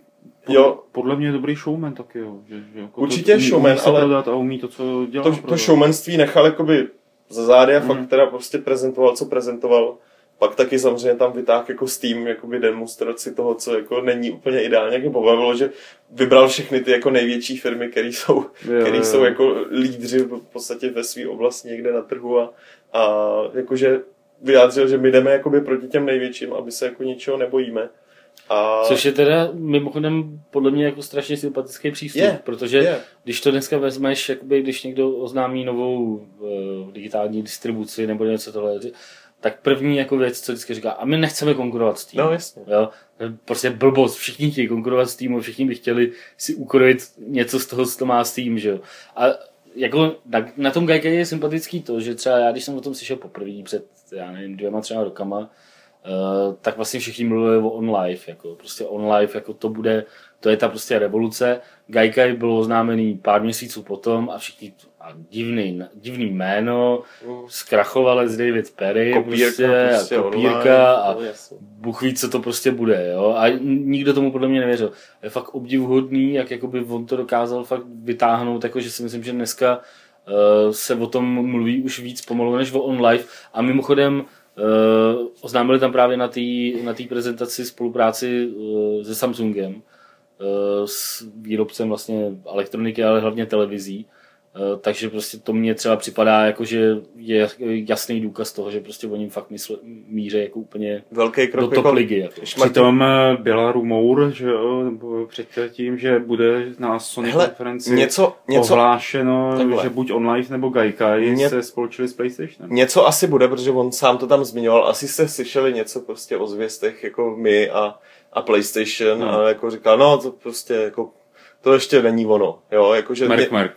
jo, Podle mě je dobrý showman taky, jo. Že, že jako Určitě to, showman, umí ale- prodat a umí to, co dělá. to, prodat. to showmanství nechal jakoby za zády a fakt Mhm. teda prostě prezentoval, co prezentoval. Pak taky samozřejmě tam vytáhl jako Steam, jakoby demonstraci toho, co jako není úplně ideálně, jak pobavilo, že vybral všechny ty jako největší firmy, které jsou, Jo, který jsou jako lídři v podstatě ve své oblasti někde na trhu a, a jakože vyjádřil, že my jdeme jakoby proti těm největším, aby se jako ničeho nebojíme. A Což je teda mimochodem podle mě jako strašně sympatický přístup, Je, protože je. když to dneska vezmeš, jakoby, když někdo oznámí novou uh, digitální distribuci nebo něco tohle, tak první jako věc, co vždycky říká, a my nechceme konkurovat s tím. No jasně. Jo? Prostě blbost, všichni chtějí konkurovat s týmu, všichni by chtěli si ukrojit něco z toho, co to má s tým, že jo. A jako na, na tom Gaikai je sympatický to, že třeba já, když jsem o tom slyšel poprvé před, já nevím, dvěma třeba rokama, uh, tak vlastně všichni mluvili o OnLive, jako prostě OnLive, jako to bude, to je ta prostě revoluce. Gaikai bylo oznámený pár měsíců potom a všichni, a divný, divný jméno, zkrachovali z David Perry, Kopírka, prostě, prostě a online, kopírka a no, jasně. Bůh ví, co to prostě bude, jo. A nikdo tomu podle mě nevěřil. Je fakt obdivuhodný, jak jakoby on to dokázal fakt vytáhnout, jako že si myslím, že dneska uh, se o tom mluví už víc pomalu než o OnLive. A mimochodem uh, oznámili tam právě na té na prezentaci spolupráci uh, se Samsungem, s výrobcem vlastně elektroniky, ale hlavně televizí. Uh, takže prostě to mně třeba připadá jako, že je jasný důkaz toho, že prostě oni fakt mysl, míří jako úplně Velký krok do top jako, ligy. Jako. Přitom eh, byla rumour, že jo, nebo předtím, že bude na Sony Hele, konferenci něco, něco, ohlášeno, Takhle. že buď online nebo Gaikai Ně- se spolčili s PlayStationem. Něco asi bude, protože on sám to tam zmiňoval. Asi jste slyšeli něco prostě o zvěstech jako my a, a PlayStation Hmm. a jako říkal, no to prostě jako to ještě není ono, jo, jakože Merk, ně, Merk.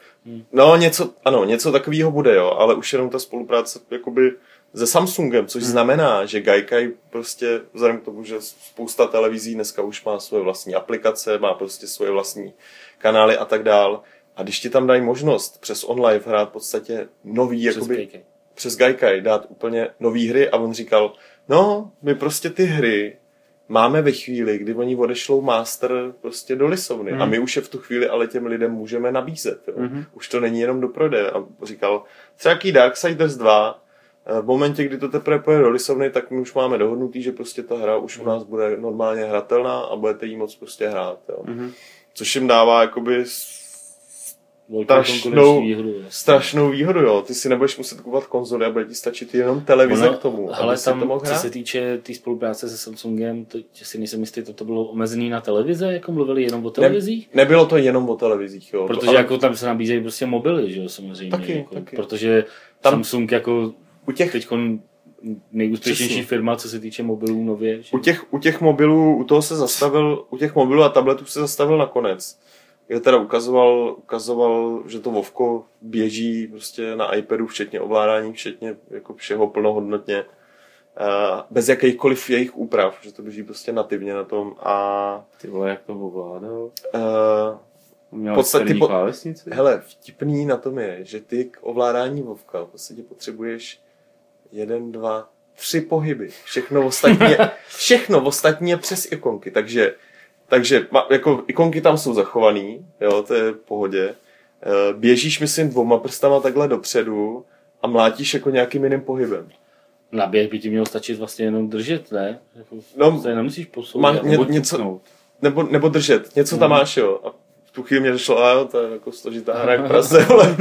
No něco, ano, něco takového bude, jo, ale už jenom ta spolupráce jakoby se Samsungem, což Hmm. znamená, že Gaikai prostě, vzhledem k tomu, že spousta televizí dneska už má svoje vlastní aplikace, má prostě svoje vlastní kanály a tak dál. A když ti tam dají možnost přes online hrát v podstatě nový, Přes jakoby, KK. přes Gaikai dát úplně nový hry a on říkal, no, my prostě ty hry máme ve chvíli, kdy oni odešlou master prostě do lisovny Hmm. a my už je v tu chvíli ale těm lidem můžeme nabízet. Jo. Mhm. Už to není jenom do prodeje. A říkal, třeba jaký Darksiders 2, eh, v momentě, kdy to teprve pojede do lisovny, tak my už máme dohodnutý, že prostě ta hra už u nás bude normálně hratelná a budete jí moc prostě hrát. Jo. Mhm. Což jim dává jakoby strašnou, výhodu, strašnou výhodu, jo. Ty si nebudeš muset kupovat konzoli a bude ti stačit jenom televize ono, k tomu. Ale tam, to mohl co se týče té tý spolupráce se Samsungem, to si nejsem jistý, to, to bylo omezený na televize, jako mluvili jenom o televizích? Ne, nebylo to jenom o televizích, jo. Protože to, ale... jako tam se nabízejí prostě mobily, že jo, samozřejmě. Taky, jako, taky. Protože tam, Samsung jako u těch... teď nejúspěšnější Přesně. firma, co se týče mobilů nově. Že? U těch, u těch mobilů, u toho se zastavil, u těch mobilů a tabletů se zastavil nakonec kde teda ukazoval, ukazoval, že to Vovko běží prostě na iPadu, včetně ovládání, včetně jako všeho plnohodnotně, bez jakýchkoliv jejich úprav, že to běží prostě nativně na tom a... Ty vole, jak to ovládal? Uh, Měl podstatě, po, hele, vtipný na tom je, že ty k ovládání Vovka v podstatě potřebuješ jeden, dva, tři pohyby. Všechno ostatní, všechno ostatní je přes ikonky, takže takže jako ikonky tam jsou zachovaný, jo, to je v pohodě. Eh, běžíš, myslím, dvoma prstama takhle dopředu a mlátíš jako nějakým jiným pohybem. Na běh by ti mělo stačit vlastně jenom držet, ne? Jako, no, se nemusíš posouvat. Ně, něco, nebo, nebo držet, něco tam hmm. máš, jo. A v tu chvíli mě došlo, a jo, to je jako složitá hra jak prase, ale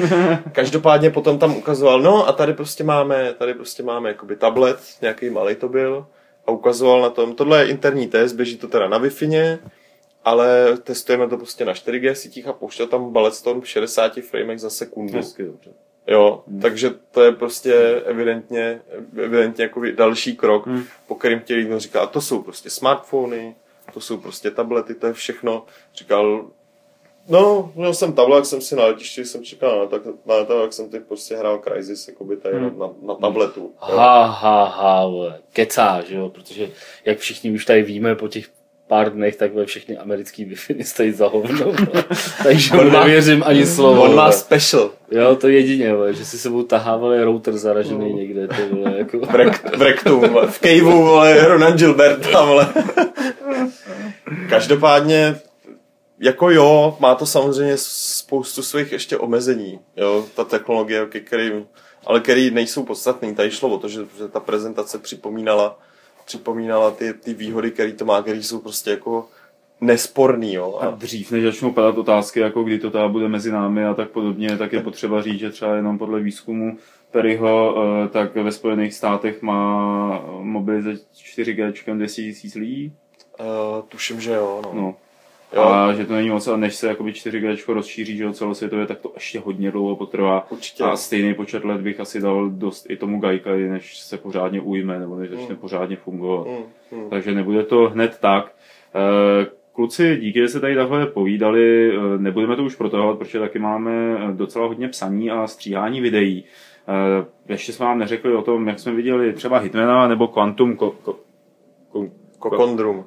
každopádně potom tam ukazoval, no a tady prostě máme, tady prostě máme jakoby tablet, nějaký malý to byl, a ukazoval na tom, tohle je interní test, běží to teda na wi ale testujeme to prostě na 4G sítích a pouštěl tam Balletstone v 60 framech za sekundu. Hezky, dobře. Jo, hmm. takže to je prostě evidentně, evidentně jako další krok, hmm. po kterým ti někdo říká, a to jsou prostě smartfony, to jsou prostě tablety, to je všechno. Říkal, no, měl jsem tablet, jak jsem si na letišti, jsem čekal na, tak, na to, jak jsem teď prostě hrál Crysis, jakoby tady hmm. na, na, tabletu. Ha, ha, ha, kecá, že jo, protože jak všichni už tady víme po těch pár dnech, tak ve všechny americký wi stojí za hovno. Takže on má, nevěřím ani slovo. On má special. Jo, to jedině, vole, že si sebou tahávali router zaražený mm. někde. To bylo jako... v, rek, v rektu, v caveu, vole, Ronan Gilberta, vole. Každopádně, jako jo, má to samozřejmě spoustu svých ještě omezení, jo, ta technologie, který, ale který nejsou podstatný. Tady šlo o to, že, že ta prezentace připomínala připomínala ty, ty výhody, které to má, které jsou prostě jako nesporný. Jo. A... a dřív, než začnou padat otázky, jako kdy to teda bude mezi námi a tak podobně, tak je potřeba říct, že třeba jenom podle výzkumu Perryho, eh, tak ve Spojených státech má mobil ze 4G 200 000 lidí. Uh, tuším, že jo. No. no. Jo. A že to není moc, a než se jakoby 4G rozšíří že celosvětově, tak to ještě hodně dlouho potrvá. Určitě. A stejný počet let bych asi dal dost i tomu Gajka, než se pořádně ujme, nebo než začne mm. pořádně fungovat. Mm. Mm. Takže nebude to hned tak. Eh, kluci, díky, že se tady takhle povídali, eh, nebudeme to už protahovat, protože taky máme eh, docela hodně psaní a stříhání videí. Ještě jsme vám neřekli o tom, jak jsme viděli třeba Hitmana nebo Quantum ko, ko, Kokondrum.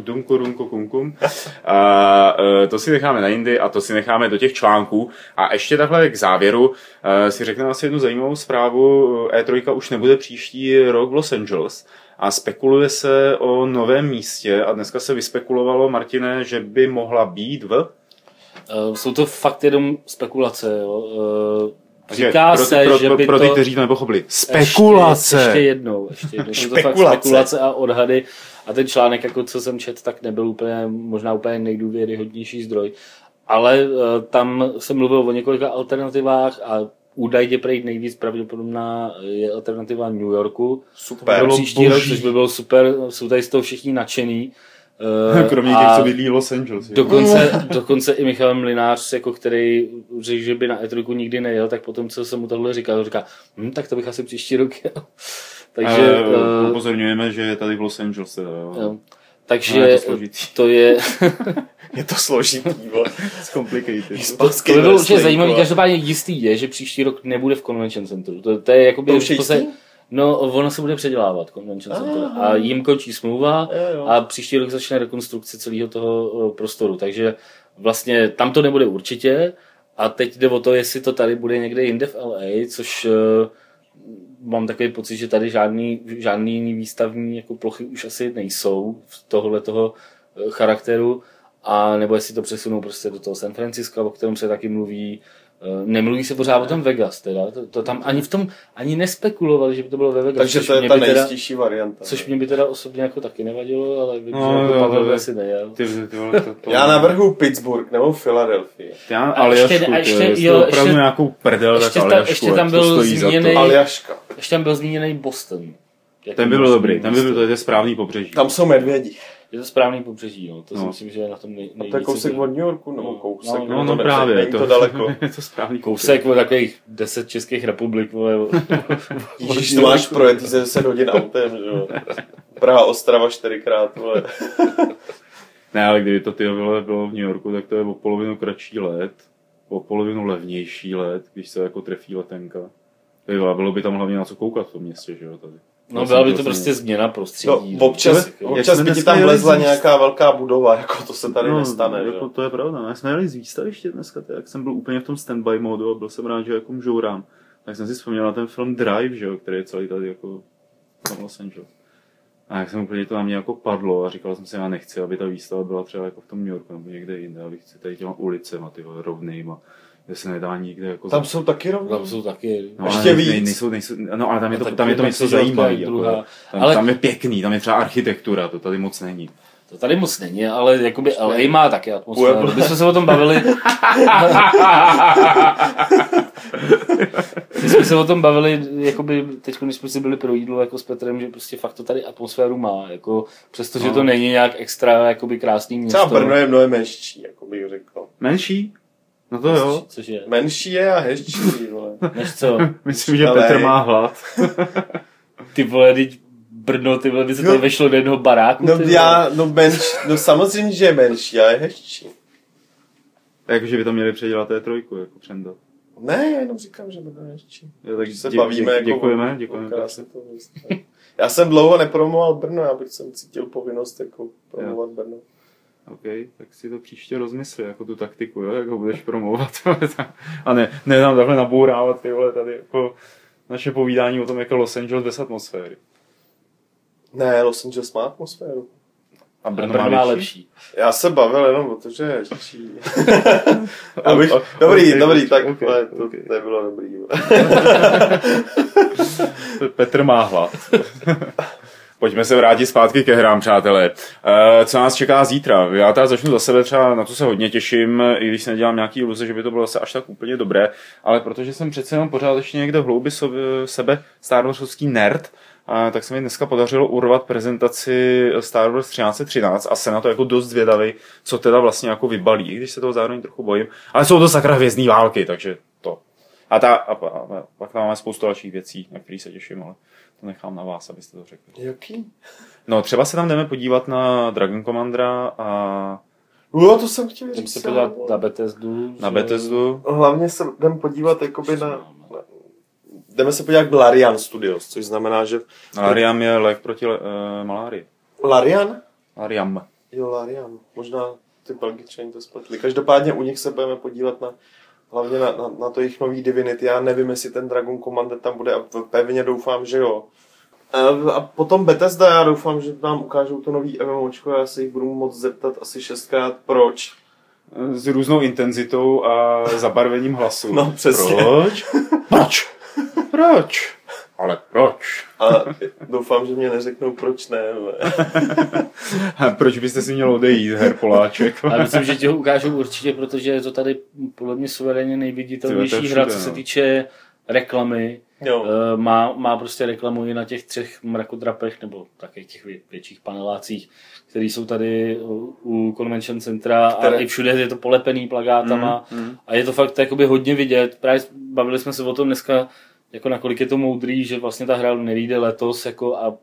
Dunkurunku kunkum. A, e, to si necháme na jindy a to si necháme do těch článků. A ještě takhle k závěru e, si řekneme asi jednu zajímavou zprávu. E3 už nebude příští rok v Los Angeles a spekuluje se o novém místě a dneska se vyspekulovalo, Martine, že by mohla být v? E, jsou to fakt jenom spekulace. Jo. Říká pro, se, pro, že by pro ty, kteří to nepochopili. Spekulace! Ještě, ještě jednou. Ještě jednou. spekulace. To fakt spekulace a odhady. A ten článek, jako co jsem čet, tak nebyl úplně, možná úplně nejdůvěryhodnější zdroj. Ale uh, tam se mluvil o několika alternativách a údajně prý nejvíc pravděpodobná je alternativa New Yorku. Super. Příští rok, což by bylo super. Jsou tady z toho všichni nadšení. Uh, Kromě těch, co bydlí Los Angeles. Dokonce, dokonce i Michal Mlinář, jako který řekl, že by na E3 nikdy nejel, tak potom, co jsem mu tohle říkal, říká, hm, tak to bych asi příští rok jel. Takže uh, upozorňujeme, že je tady v Los Angeles. Teda, jo. Jo. Takže no, je to, to je... je to složitý, complicated. To, to by bylo určitě zajímavý, každopádně jistý je, že příští rok nebude v Convention Centru. To, to je jako by... No, ono se bude předělávat Convention Center a jim končí smlouva a příští rok začne rekonstrukce celého toho prostoru, takže vlastně tam to nebude určitě a teď jde o to, jestli to tady bude někde jinde v LA, což uh, mám takový pocit, že tady žádný, žádný jiný výstavní jako plochy už asi nejsou v tohle toho charakteru. A nebo jestli to přesunou prostě do toho San Francisco, o kterém se taky mluví, Eh, Nemluví se pořád o tom Vegas, teda. To, to tam ani v tom, ani nespekulovali, že by to bylo ve Vegas. Takže to je ta by teda, nejistější varianta. Což mě by teda osobně jako taky nevadilo, ale vím, No, jako jo, Pavel to by asi nejel. Ty, ty, vole, to, to, Já navrhu Pittsburgh nebo Philadelphia. Já A Aljašku, ještě- a ty, ještě- jestli jo, to opravdu ještě- nějakou prdel, ještě tak ta- Aljašku, ještě tam byl Aljaška. Ještě tam byl zmíněný Boston. Jako Ten by byl možný dobrý, ten by byl to je správný pobřeží. Tam jsou medvědi. Je to správný pobřeží, no. To si No. myslím, že je na tom nej, A to je kousek od New Yorku, nebo No, kousek. no, No, to no ne- právě, Není to daleko. je to správný Kousek od takových 10 českých republik, vole. Ježíš, to máš projet za 10 hodin autem, že jo. Praha, Ostrava čtyřikrát, vole. Ne, ale kdyby to ty vole bylo v New Yorku, tak to je o polovinu kratší let, o polovinu levnější let, když se jako trefí letenka. Bylo by tam hlavně na co koukat v tom městě, že jo, tady. No byla by to prostě změna prostředí. No, občas, jak občas by ti tam vlezla nějaká velká budova, jako to se tady nestane, že jako jo. to je pravda. No, Já jsme jeli z výstaviště dneska, tak jak jsem byl úplně v tom standby modu a byl jsem rád, že jako žourám. Tak jsem si vzpomněl na ten film Drive, že jo, který je celý tady jako v Los Angeles. A jak jsem úplně to na mě jako padlo a říkal jsem si, já nechci, aby ta výstava byla třeba jako v tom New Yorku nebo někde jinde, abych chci tady těma ulicema, ty rovnýma, kde se nedá nikde jako... Tam jsou taky rovný. Tam jsou taky... No, ještě ale víc. Nej, nejsou, nejsou, no ale tam je to, tam je to něco je Jako, tam, Ale- tam, je pěkný, tam je třeba architektura, to tady moc není. To tady moc není, ale jakoby LA má taky atmosféru. My jsme se o tom bavili. My jsme se o tom bavili, jakoby teď, když jsme si byli pro jídlo jako s Petrem, že prostě fakt to tady atmosféru má, jako přestože No. to není nějak extra jakoby krásný město. Třeba Brno je mnohem menší, jako bych řekl. Menší? No to jo. Což je, Menší je a hezčí, vole. než co? Myslím, že Petr má hlad. Ty vole, teď Brno, ty vole, by se Jo. tady vešlo do jednoho baráku. No ty vole. já, no menší, no samozřejmě, že je menší, ale je hezčí. Jakože by tam měli předělat té trojku, jako přendat. Ne, já jenom říkám, že bude hezčí. Jo, tak Takže se dě- bavíme dě- jako... děkujeme, o- děkujeme. o kráse toho města. Já jsem dlouho nepromoval Brno, já bych jsem cítil povinnost jako promovat Brno. OK, tak si to příště rozmysli, jako tu taktiku, jo, jak ho budeš promovat. A ne, ne tam takhle nabourávat, ty vole, tady jako naše povídání o tom, jak je Los Angeles bez atmosféry. Ne, Los Angeles má atmosféru. A Brno, Brno má lepší. Já se bavil jenom o to, že je hezčí. Abych, O- o- dobrý, ok, dobrý, tak ok, vole, to ok. nebylo dobrý. Petr má hlad. Pojďme se vrátit zpátky ke hrám, přátelé. Eh, Co nás čeká zítra? Já teda začnu za sebe třeba, na to se hodně těším, i když si nedělám nějaký iluze, že by to bylo zase až tak úplně dobré, ale protože jsem přece jenom pořád ještě někde v hloubi sebe Star Warsovský nerd, a tak se mi dneska podařilo urvat prezentaci Star Wars 1313 a jsem na to jako dost zvědavý, co teda vlastně jako vybalí, i když se toho zároveň trochu bojím. Ale jsou to sakra hvězdní války, takže to. A, ta, a, a, a pak tam máme spoustu dalších věcí, na které se těším, ale to nechám na vás, abyste to řekli. Jaký? No, třeba se tam jdeme podívat na Dragon Commandera a Jo, to jsem chtěl říct. se podívat na Bethesdu. na že- Bethesdu. Hlavně se jdem podívat jakoby na, na jdeme se podívat k Larian Studios, což znamená, že Lariam je lék proti uh, malárii. Larian? Lariam. Jo, Larian. Možná ty Belgičani to spletli. Každopádně u nich se budeme podívat na hlavně na, na, na to jejich nový Divinity. Já nevím, jestli ten Dragon Commander tam bude a pevně doufám, že jo. A, a potom Bethesda, já doufám, že nám ukážou to nový MMOčko, já se jich budu moc zeptat asi šestkrát, proč. S různou intenzitou a zabarvením hlasu. No, přesně. Proč? Proč? Proč? Ale proč? A doufám, že mě neřeknou, proč ne. A proč byste si měl odejít, her Poláček? Ale myslím, že ti ho ukážou určitě, protože je to tady podle mě suverénně nejviditelnější hra, co se no. týče reklamy. Jo. Eh, Má, má prostě reklamu i na těch třech mrakodrapech, nebo také těch vě- větších panelácích, které jsou tady u u Convention Centra a Které- i všude je to polepený plagátama Mm, mm. a je to fakt jakoby hodně vidět. Právě bavili jsme se o tom dneska, jako nakolik je to moudrý, že vlastně ta hra nevíde letos jako a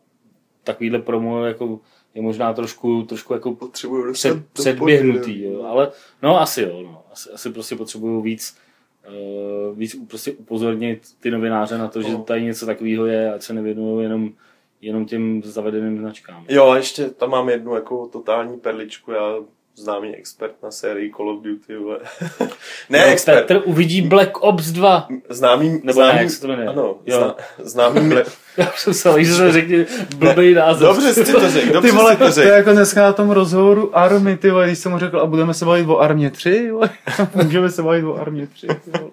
takovýhle promo jako je možná trošku, trošku jako Potřebuju před, předběhnutý, jo. ale no asi jo, no. asi, asi prostě potřebuju víc, uh, víc prostě upozornit ty novináře na to, že No. tady něco takového je a se nevěnují jenom, jenom těm zavedeným značkám. Jo, a ještě tam mám jednu jako totální perličku, já známý expert na sérii Call of Duty, vole. ne No, expert, Petr uvidí Black Ops 2. známý, Nebo známý, ne, jak se to jmenuje? Ano, Jo. zná, známý, Já jsem se že jsem řekl blbý název. Dobře jsi to řekl, dobře Ty vole, jsi to to je řekl. jako dneska na tom rozhovoru Army, ty vole, když jsem mu řekl, a budeme se bavit o Armě 3, vole. můžeme se bavit o Armě 3, ty vole.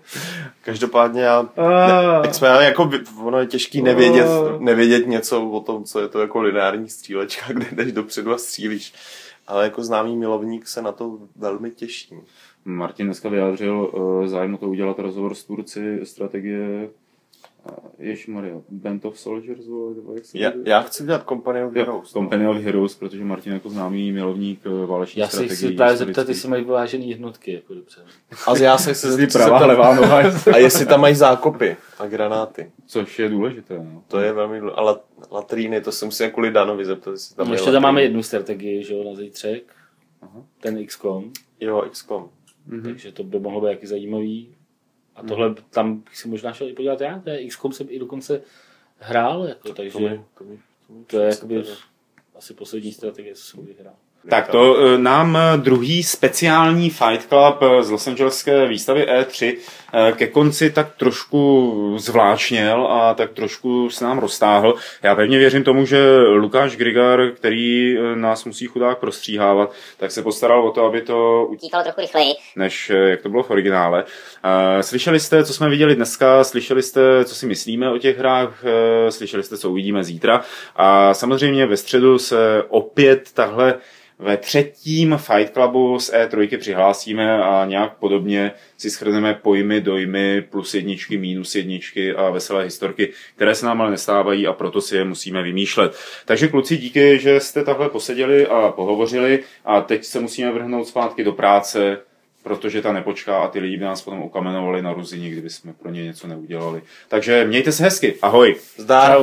Každopádně já A, Tak jsme jako, ono je těžký nevědět, nevědět něco o tom, co je to jako lineární střílečka, kde jdeš dopředu a střílíš. Ale jako známý milovník se na to velmi těší. Martin dneska vyjádřil uh, zájem o to udělat rozhovor s Turci, strategie uh, Maria, Band of Soldiers, vole, nebo jak se Já, já chci dělat Company of Jo, Heroes. no. Company of Heroes, protože Martin jako známý milovník eh, váleční Já se strategií. chci právě zeptat, jestli mají vyvážené jednotky. Jako dobře. A já se chci Jestli chci pravá, zeptat- levá noha, a jestli tam mají zákopy a granáty. což je důležité. No. To je velmi důležité. A lat, latríny, to se musím kvůli Danovi zeptat, jestli tam No, je ještě tam máme jednu strategii, že jo, na zítřek. Aha. Ten XCOM. Jo, XCOM. Mhm. Takže to by mohlo být jaký zajímavý. A tohle tam bych si možná šel i podívat já, to je XCOM jsem i dokonce hrál, jako, takže To mi, to mi, to mi to je jakoby asi poslední strategie, co jsem kdy hrál. Tak to eh, nám eh, druhý speciální Fight Club eh, z Los Angeleské výstavy E3 eh, ke konci tak trošku zvláčněl a tak trošku se nám roztáhl. Já pevně věřím tomu, že Lukáš Grigar, který nás musí chudák prostříhávat, tak se postaral o to, aby to utíkalo trochu rychleji. než jak to bylo v originále. Slyšeli jste, co jsme viděli dneska, slyšeli jste, co si myslíme o těch hrách, slyšeli jste, co uvidíme zítra a samozřejmě ve středu se opět tahle ve třetím Fight Clubu z E3 přihlásíme a nějak podobně si shrneme pojmy, dojmy, plus jedničky, minus jedničky a veselé historky, které se nám ale nestávají a proto si je musíme vymýšlet. Takže kluci, díky, že jste takhle poseděli a pohovořili a teď se musíme vrhnout zpátky do práce, protože ta nepočká a ty lidi by nás potom okamenovali na ruzini, kdyby jsme pro ně něco neudělali. Takže mějte se hezky, ahoj! Zdár.